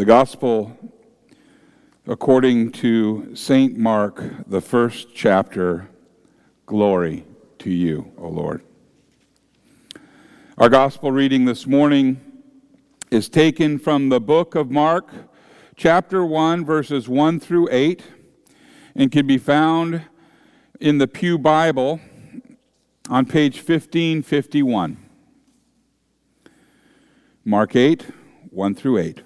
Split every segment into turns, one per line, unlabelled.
The Gospel according to St. Mark, the first chapter. Glory to you, O Lord. Our Gospel reading this morning is taken from the book of Mark, chapter 1, verses 1 through 8, and can be found in the Pew Bible on page 1551. Mark 8, 1 through 8.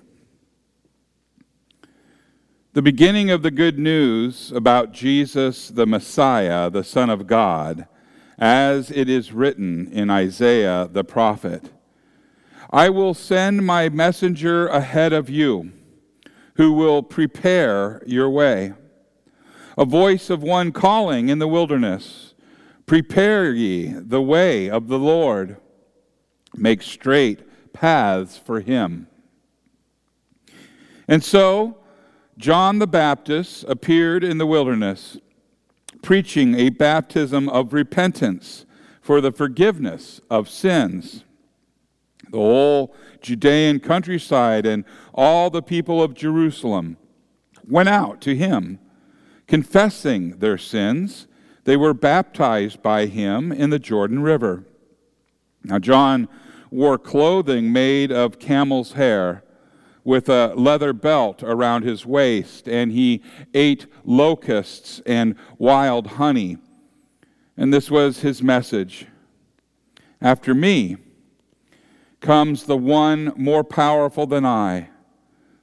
The beginning of the good news about Jesus the Messiah, the Son of God, as it is written in Isaiah the prophet I will send my messenger ahead of you, who will prepare your way. A voice of one calling in the wilderness Prepare ye the way of the Lord, make straight paths for him. And so, John the Baptist appeared in the wilderness, preaching a baptism of repentance for the forgiveness of sins. The whole Judean countryside and all the people of Jerusalem went out to him, confessing their sins. They were baptized by him in the Jordan River. Now, John wore clothing made of camel's hair with a leather belt around his waist, and he ate locusts and wild honey. And this was his message After me comes the one more powerful than I,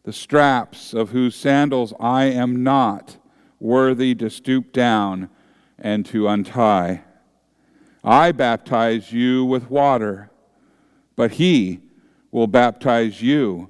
the straps of whose sandals I am not worthy to stoop down and to untie. I baptize you with water, but he will baptize you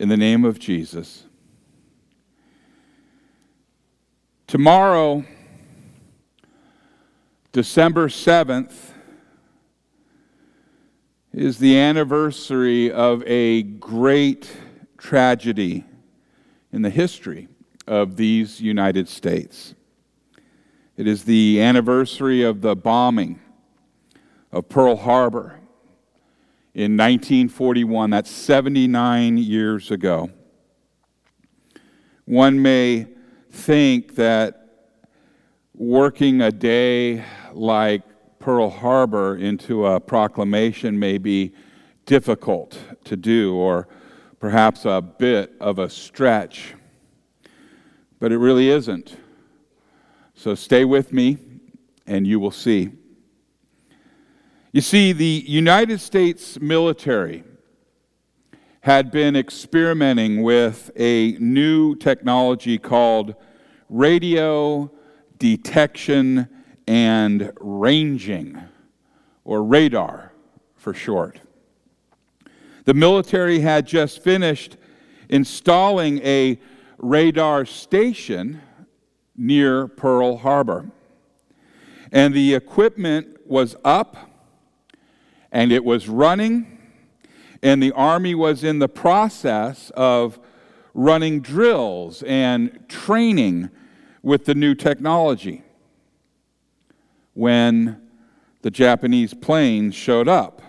in the name of Jesus. Tomorrow, December 7th, is the anniversary of a great tragedy in the history of these United States. It is the anniversary of the bombing of Pearl Harbor in 1941. That's 79 years ago. One may think that working a day like Pearl Harbor into a proclamation may be difficult to do or perhaps a bit of a stretch. But it really isn't. So stay with me and you will see. You see, the United States military had been experimenting with a new technology called radio detection and ranging, or radar for short. The military had just finished installing a radar station near Pearl Harbor. And the equipment was up and it was running, and the Army was in the process of running drills and training with the new technology when the Japanese planes showed up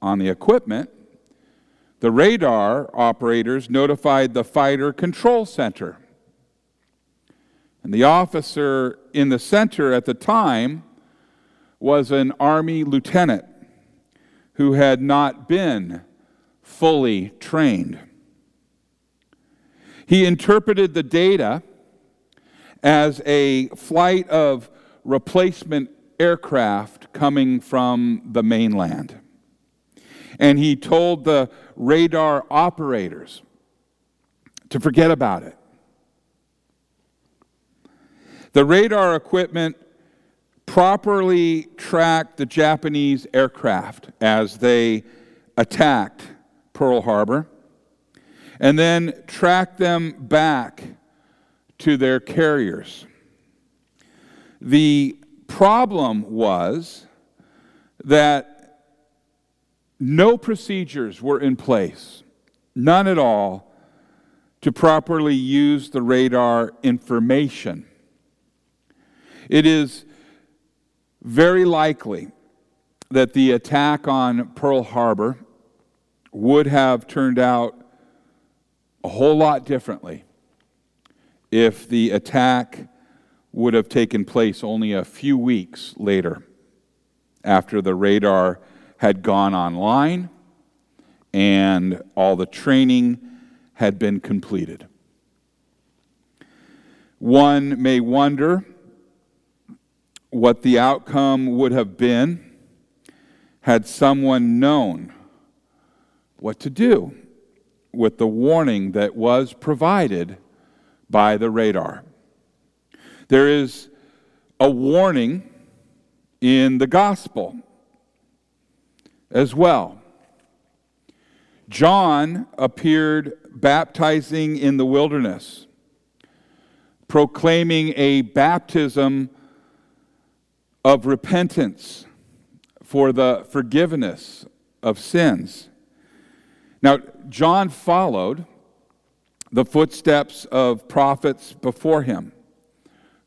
on the equipment. The radar operators notified the fighter control center. And the officer in the center at the time was an Army lieutenant who had not been fully trained. He interpreted the data as a flight of replacement aircraft coming from the mainland. And he told the radar operators to forget about it. The radar equipment properly tracked the Japanese aircraft as they attacked Pearl Harbor. and then track them back to their carriers. The problem was that no procedures were in place, none at all, to properly use the radar information. It is very likely that the attack on Pearl Harbor would have turned out a whole lot differently if the attack would have taken place only a few weeks later after the radar had gone online and all the training had been completed. One may wonder what the outcome would have been had someone known what to do with the warning that was provided by the radar. There is a warning in the gospel as well. John appeared baptizing in the wilderness, proclaiming a baptism of repentance for the forgiveness of sins. Now, John followed the footsteps of prophets before him,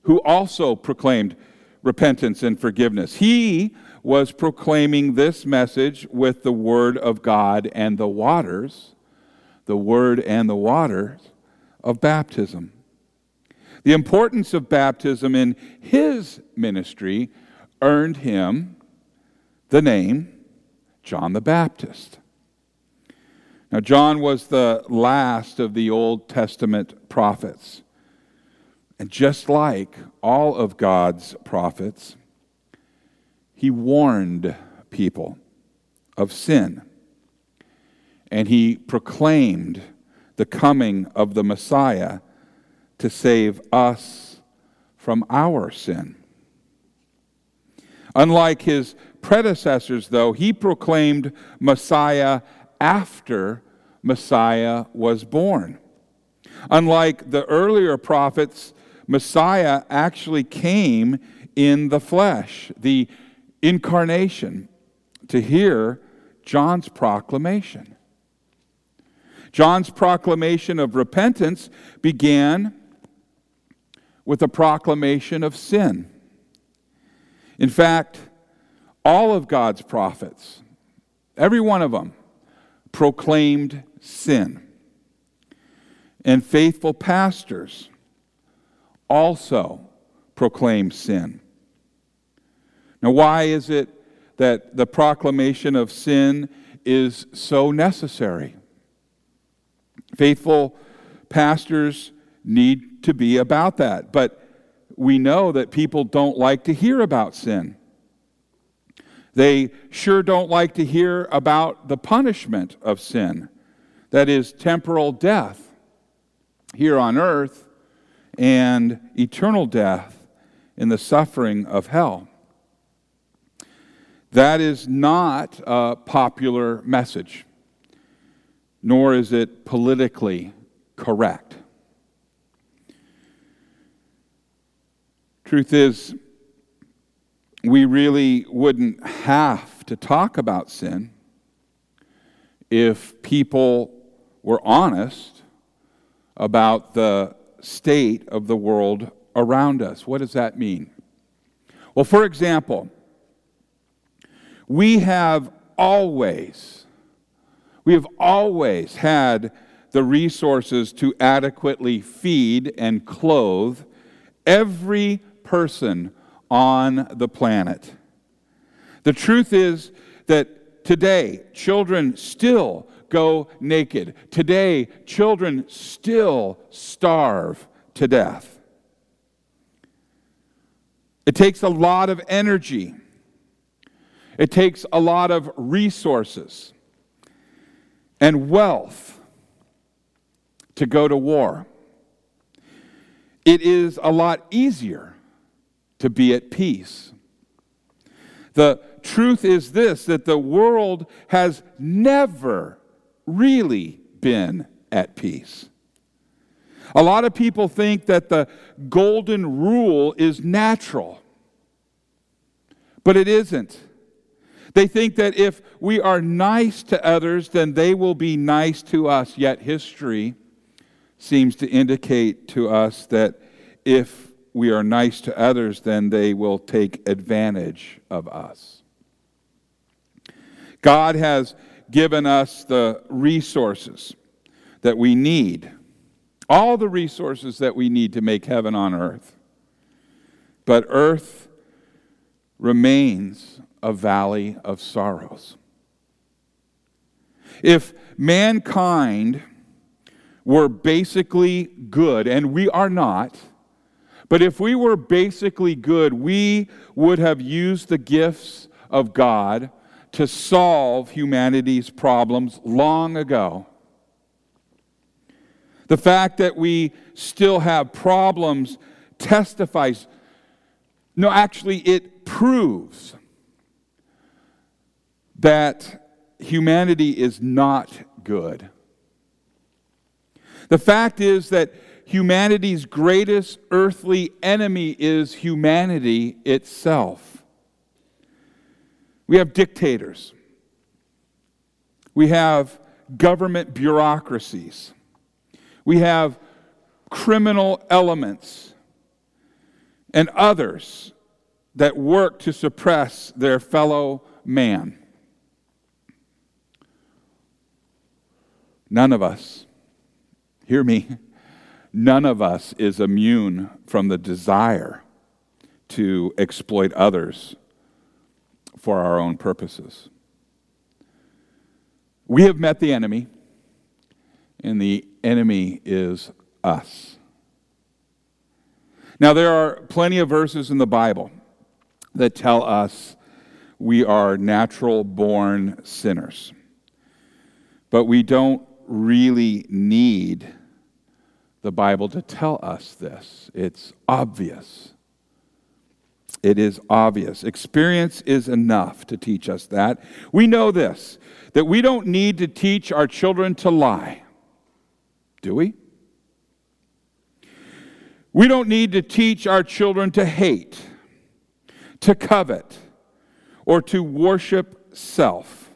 who also proclaimed repentance and forgiveness. He was proclaiming this message with the word of God and the waters, the word and the waters of baptism. The importance of baptism in his ministry earned him the name John the Baptist. Now, John was the last of the Old Testament prophets. And just like all of God's prophets, he warned people of sin. And he proclaimed the coming of the Messiah to save us from our sin. Unlike his predecessors, though, he proclaimed Messiah after Messiah was born. Unlike the earlier prophets, Messiah actually came in the flesh, the incarnation, to hear John's proclamation. John's proclamation of repentance began with a proclamation of sin. In fact, all of God's prophets, every one of them, proclaimed sin. And faithful pastors also proclaim sin. Now, why is it that the proclamation of sin is so necessary? Faithful pastors need to be about that, but we know that people don't like to hear about sin. They sure don't like to hear about the punishment of sin, that is, temporal death here on earth and eternal death in the suffering of hell. That is not a popular message, nor is it politically correct. Truth is, we really wouldn't have to talk about sin if people were honest about the state of the world around us. What does that mean? Well, for example, we have always, we have always had the resources to adequately feed and clothe every person on the planet. The truth is that today, children still go naked. Today, children still starve to death. It takes a lot of energy, it takes a lot of resources and wealth to go to war. It is a lot easier to be at peace. The truth is this that the world has never really been at peace. A lot of people think that the golden rule is natural, but it isn't. They think that if we are nice to others, then they will be nice to us. Yet history seems to indicate to us that if we are nice to others, then they will take advantage of us. God has given us the resources that we need, all the resources that we need to make heaven on earth. But earth remains a valley of sorrows. If mankind were basically good, and we are not, but if we were basically good, we would have used the gifts of God to solve humanity's problems long ago. The fact that we still have problems testifies, no, actually, it proves that humanity is not good. The fact is that humanity's greatest earthly enemy is humanity itself. We have dictators, we have government bureaucracies, we have criminal elements, and others that work to suppress their fellow man. None of us, hear me, none of us is immune from the desire to exploit others for our own purposes. We have met the enemy, and the enemy is us. Now, there are plenty of verses in the Bible that tell us we are natural born sinners. But we don't really need the Bible to tell us this. It's obvious. It is obvious. Experience is enough to teach us that. We know this that we don't need to teach our children to lie. Do we? We don't need to teach our children to hate, to covet, or to worship self.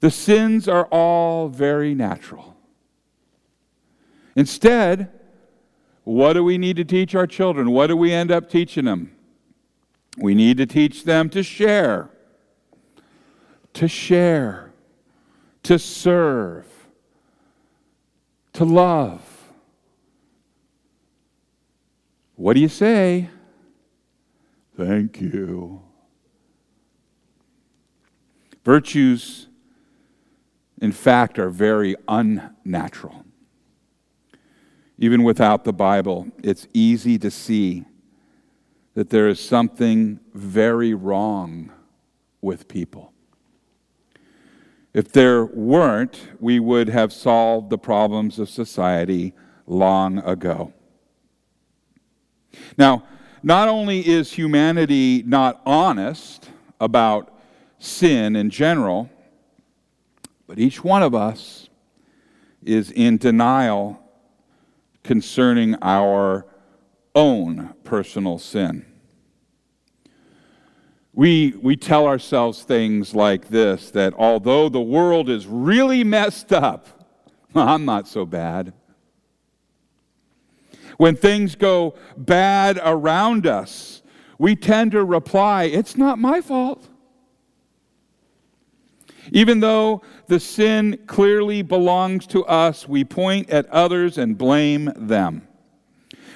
The sins are all very natural. Instead, what do we need to teach our children? What do we end up teaching them? We need to teach them to share, to share, to serve, to love. What do you say? Thank you. Virtues in fact, are very unnatural. Even without the Bible, it's easy to see that there is something very wrong with people. If there weren't, we would have solved the problems of society long ago. Now, not only is humanity not honest about sin in general, but each one of us is in denial concerning our own personal sin. We, we tell ourselves things like this that although the world is really messed up, I'm not so bad. When things go bad around us, we tend to reply, It's not my fault. Even though the sin clearly belongs to us, we point at others and blame them.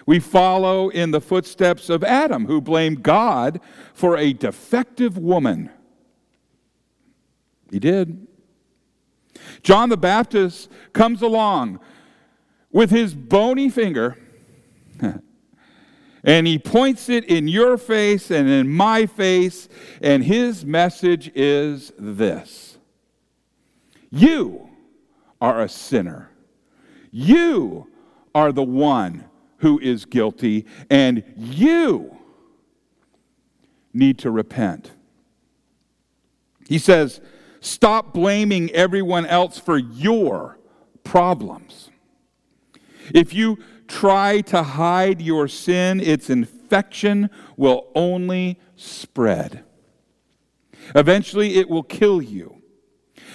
We follow in the footsteps of Adam, who blamed God for a defective woman. He did. John the Baptist comes along with his bony finger and he points it in your face and in my face, and his message is this you are a sinner. You are the one who is guilty, and you need to repent. He says, Stop blaming everyone else for your problems. If you try to hide your sin, its infection will only spread. Eventually, it will kill you.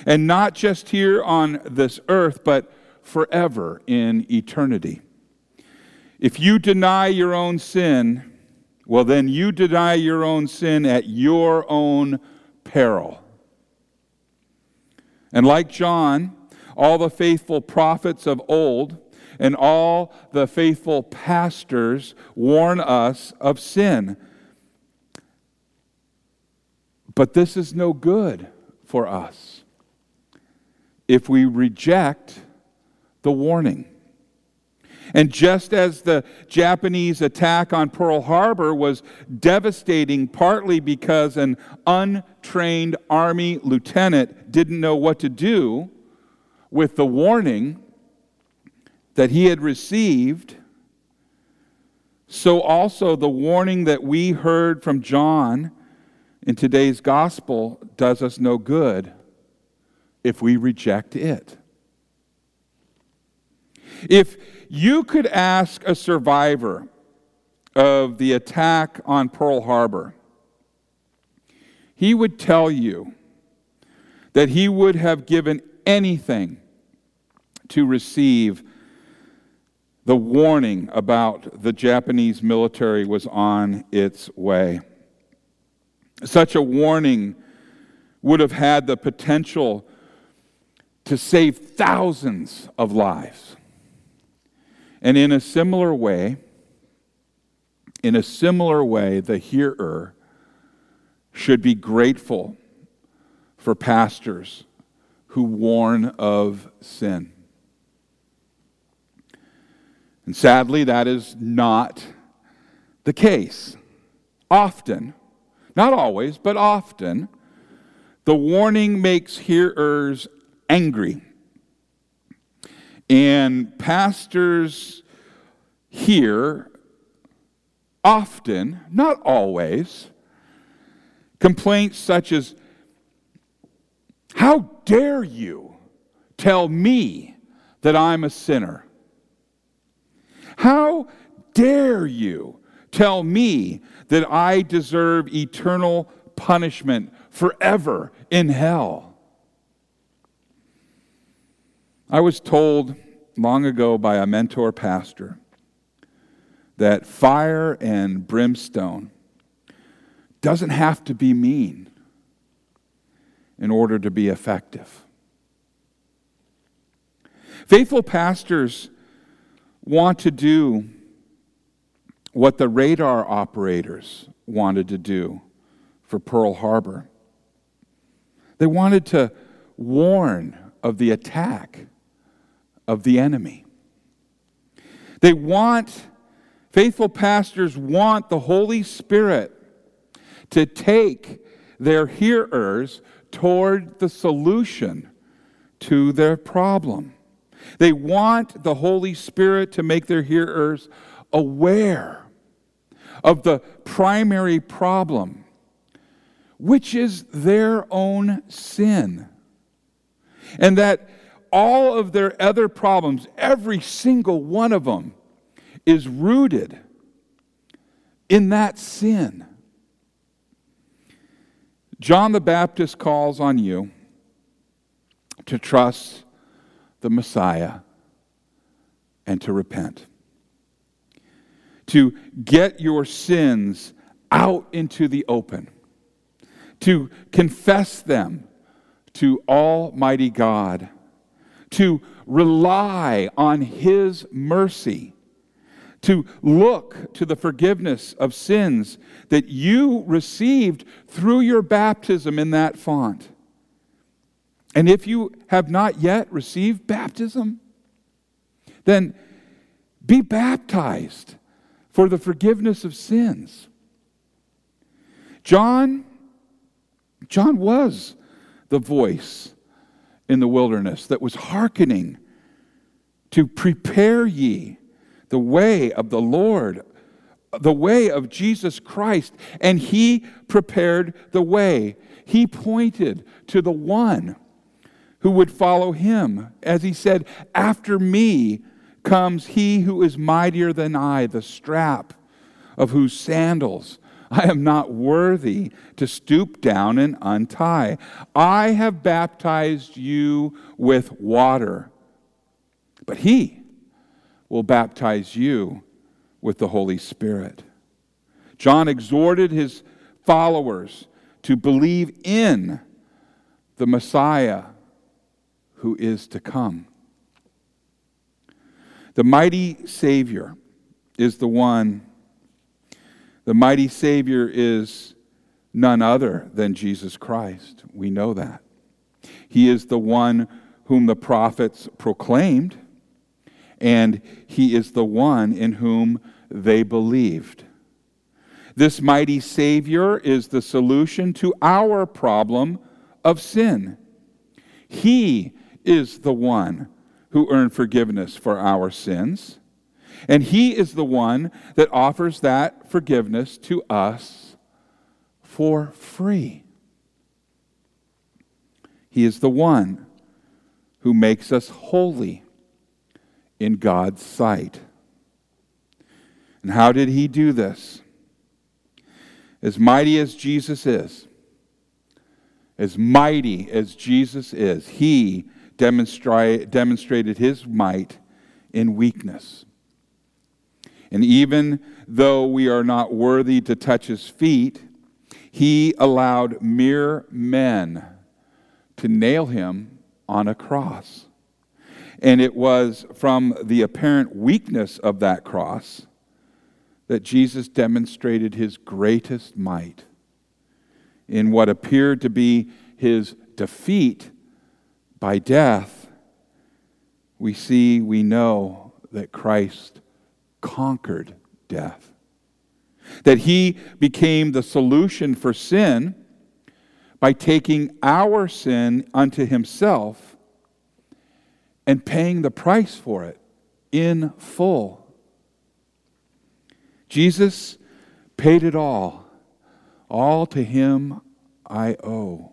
And not just here on this earth, but forever in eternity. If you deny your own sin, well, then you deny your own sin at your own peril. And like John, all the faithful prophets of old and all the faithful pastors warn us of sin. But this is no good for us if we reject the warning. And just as the Japanese attack on Pearl Harbor was devastating, partly because an untrained Army lieutenant didn't know what to do with the warning that he had received, so also the warning that we heard from John in today's gospel does us no good if we reject it. If you could ask a survivor of the attack on Pearl Harbor, he would tell you that he would have given anything to receive the warning about the Japanese military was on its way. Such a warning would have had the potential to save thousands of lives. And in a similar way, in a similar way, the hearer should be grateful for pastors who warn of sin. And sadly, that is not the case. Often, not always, but often, the warning makes hearers angry. And pastors hear often, not always, complaints such as, How dare you tell me that I'm a sinner? How dare you tell me that I deserve eternal punishment forever in hell? I was told long ago by a mentor pastor that fire and brimstone doesn't have to be mean in order to be effective. Faithful pastors want to do what the radar operators wanted to do for Pearl Harbor. They wanted to warn of the attack of the enemy. They want, faithful pastors want the Holy Spirit to take their hearers toward the solution to their problem. They want the Holy Spirit to make their hearers aware of the primary problem, which is their own sin. And that all of their other problems, every single one of them, is rooted in that sin. John the Baptist calls on you to trust the Messiah and to repent. To get your sins out into the open, to confess them to Almighty God, to rely on His mercy, to look to the forgiveness of sins that you received through your baptism in that font and if you have not yet received baptism, then be baptized for the forgiveness of sins. John John was the voice in the wilderness that was hearkening to prepare ye the way of the Lord, the way of Jesus Christ. And he prepared the way. He pointed to the one who would follow him. As he said, After me comes he who is mightier than I, the strap of whose sandals I am not worthy to stoop down and untie. I have baptized you with water, but he will baptize you with the Holy Spirit. John exhorted his followers to believe in the Messiah who is to come. The mighty Savior is the one, the mighty Savior is none other than Jesus Christ. We know that. He is the one whom the prophets proclaimed, and he is the one in whom they believed. This mighty Savior is the solution to our problem of sin. He is the one who earned forgiveness for our sins, and He is the one that offers that forgiveness to us for free. He is the one who makes us holy in God's sight. And how did He do this? As mighty as Jesus is, as mighty as Jesus is, He demonstrate, demonstrated his might in weakness. And even though we are not worthy to touch his feet, he allowed mere men to nail him on a cross. And it was from the apparent weakness of that cross that Jesus demonstrated his greatest might in what appeared to be his defeat by death, we see, we know that Christ conquered death. That he became the solution for sin by taking our sin unto himself and paying the price for it in full. Jesus paid it all. All to him I owe.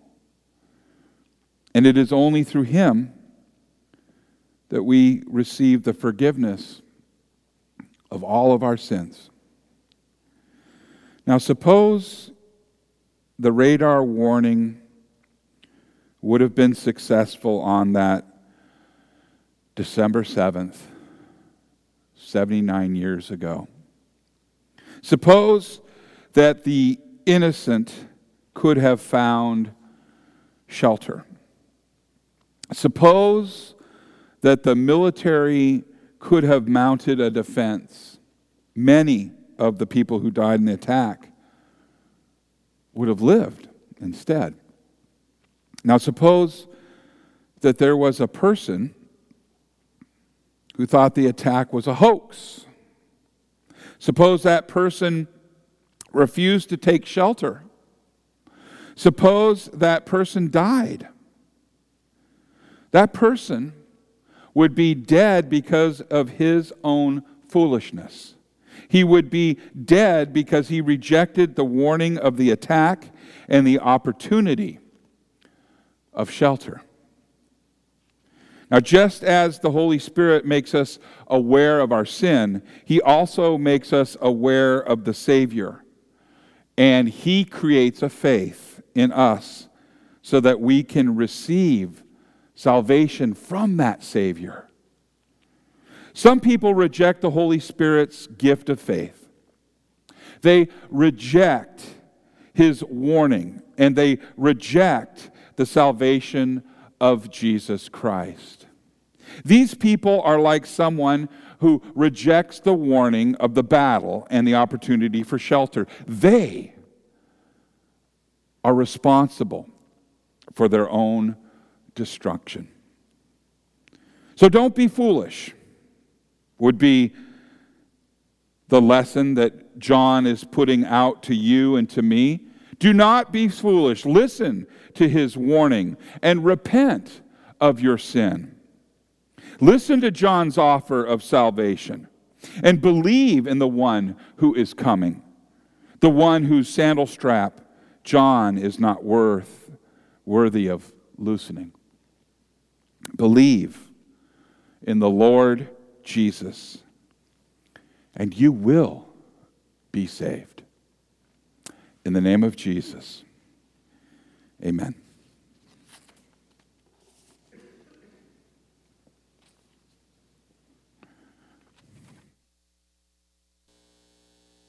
And it is only through him that we receive the forgiveness of all of our sins. Now, suppose the radar warning would have been successful on that December 7th, 79 years ago. Suppose that the innocent could have found shelter. Suppose that the military could have mounted a defense. Many of the people who died in the attack would have lived instead. Now, suppose that there was a person who thought the attack was a hoax. Suppose that person refused to take shelter. Suppose that person died that person would be dead because of his own foolishness. He would be dead because he rejected the warning of the attack and the opportunity of shelter. Now, just as the Holy Spirit makes us aware of our sin, He also makes us aware of the Savior. And He creates a faith in us so that we can receive salvation from that Savior. Some people reject the Holy Spirit's gift of faith. They reject his warning and they reject the salvation of Jesus Christ. These people are like someone who rejects the warning of the battle and the opportunity for shelter. They are responsible for their own destruction. So don't be foolish, would be the lesson that John is putting out to you and to me. Do not be foolish. Listen to his warning and repent of your sin. Listen to John's offer of salvation and believe in the one who is coming, the one whose sandal strap John is not worth worthy of loosening. Believe in the Lord Jesus, and you will be saved. In the name of Jesus, amen.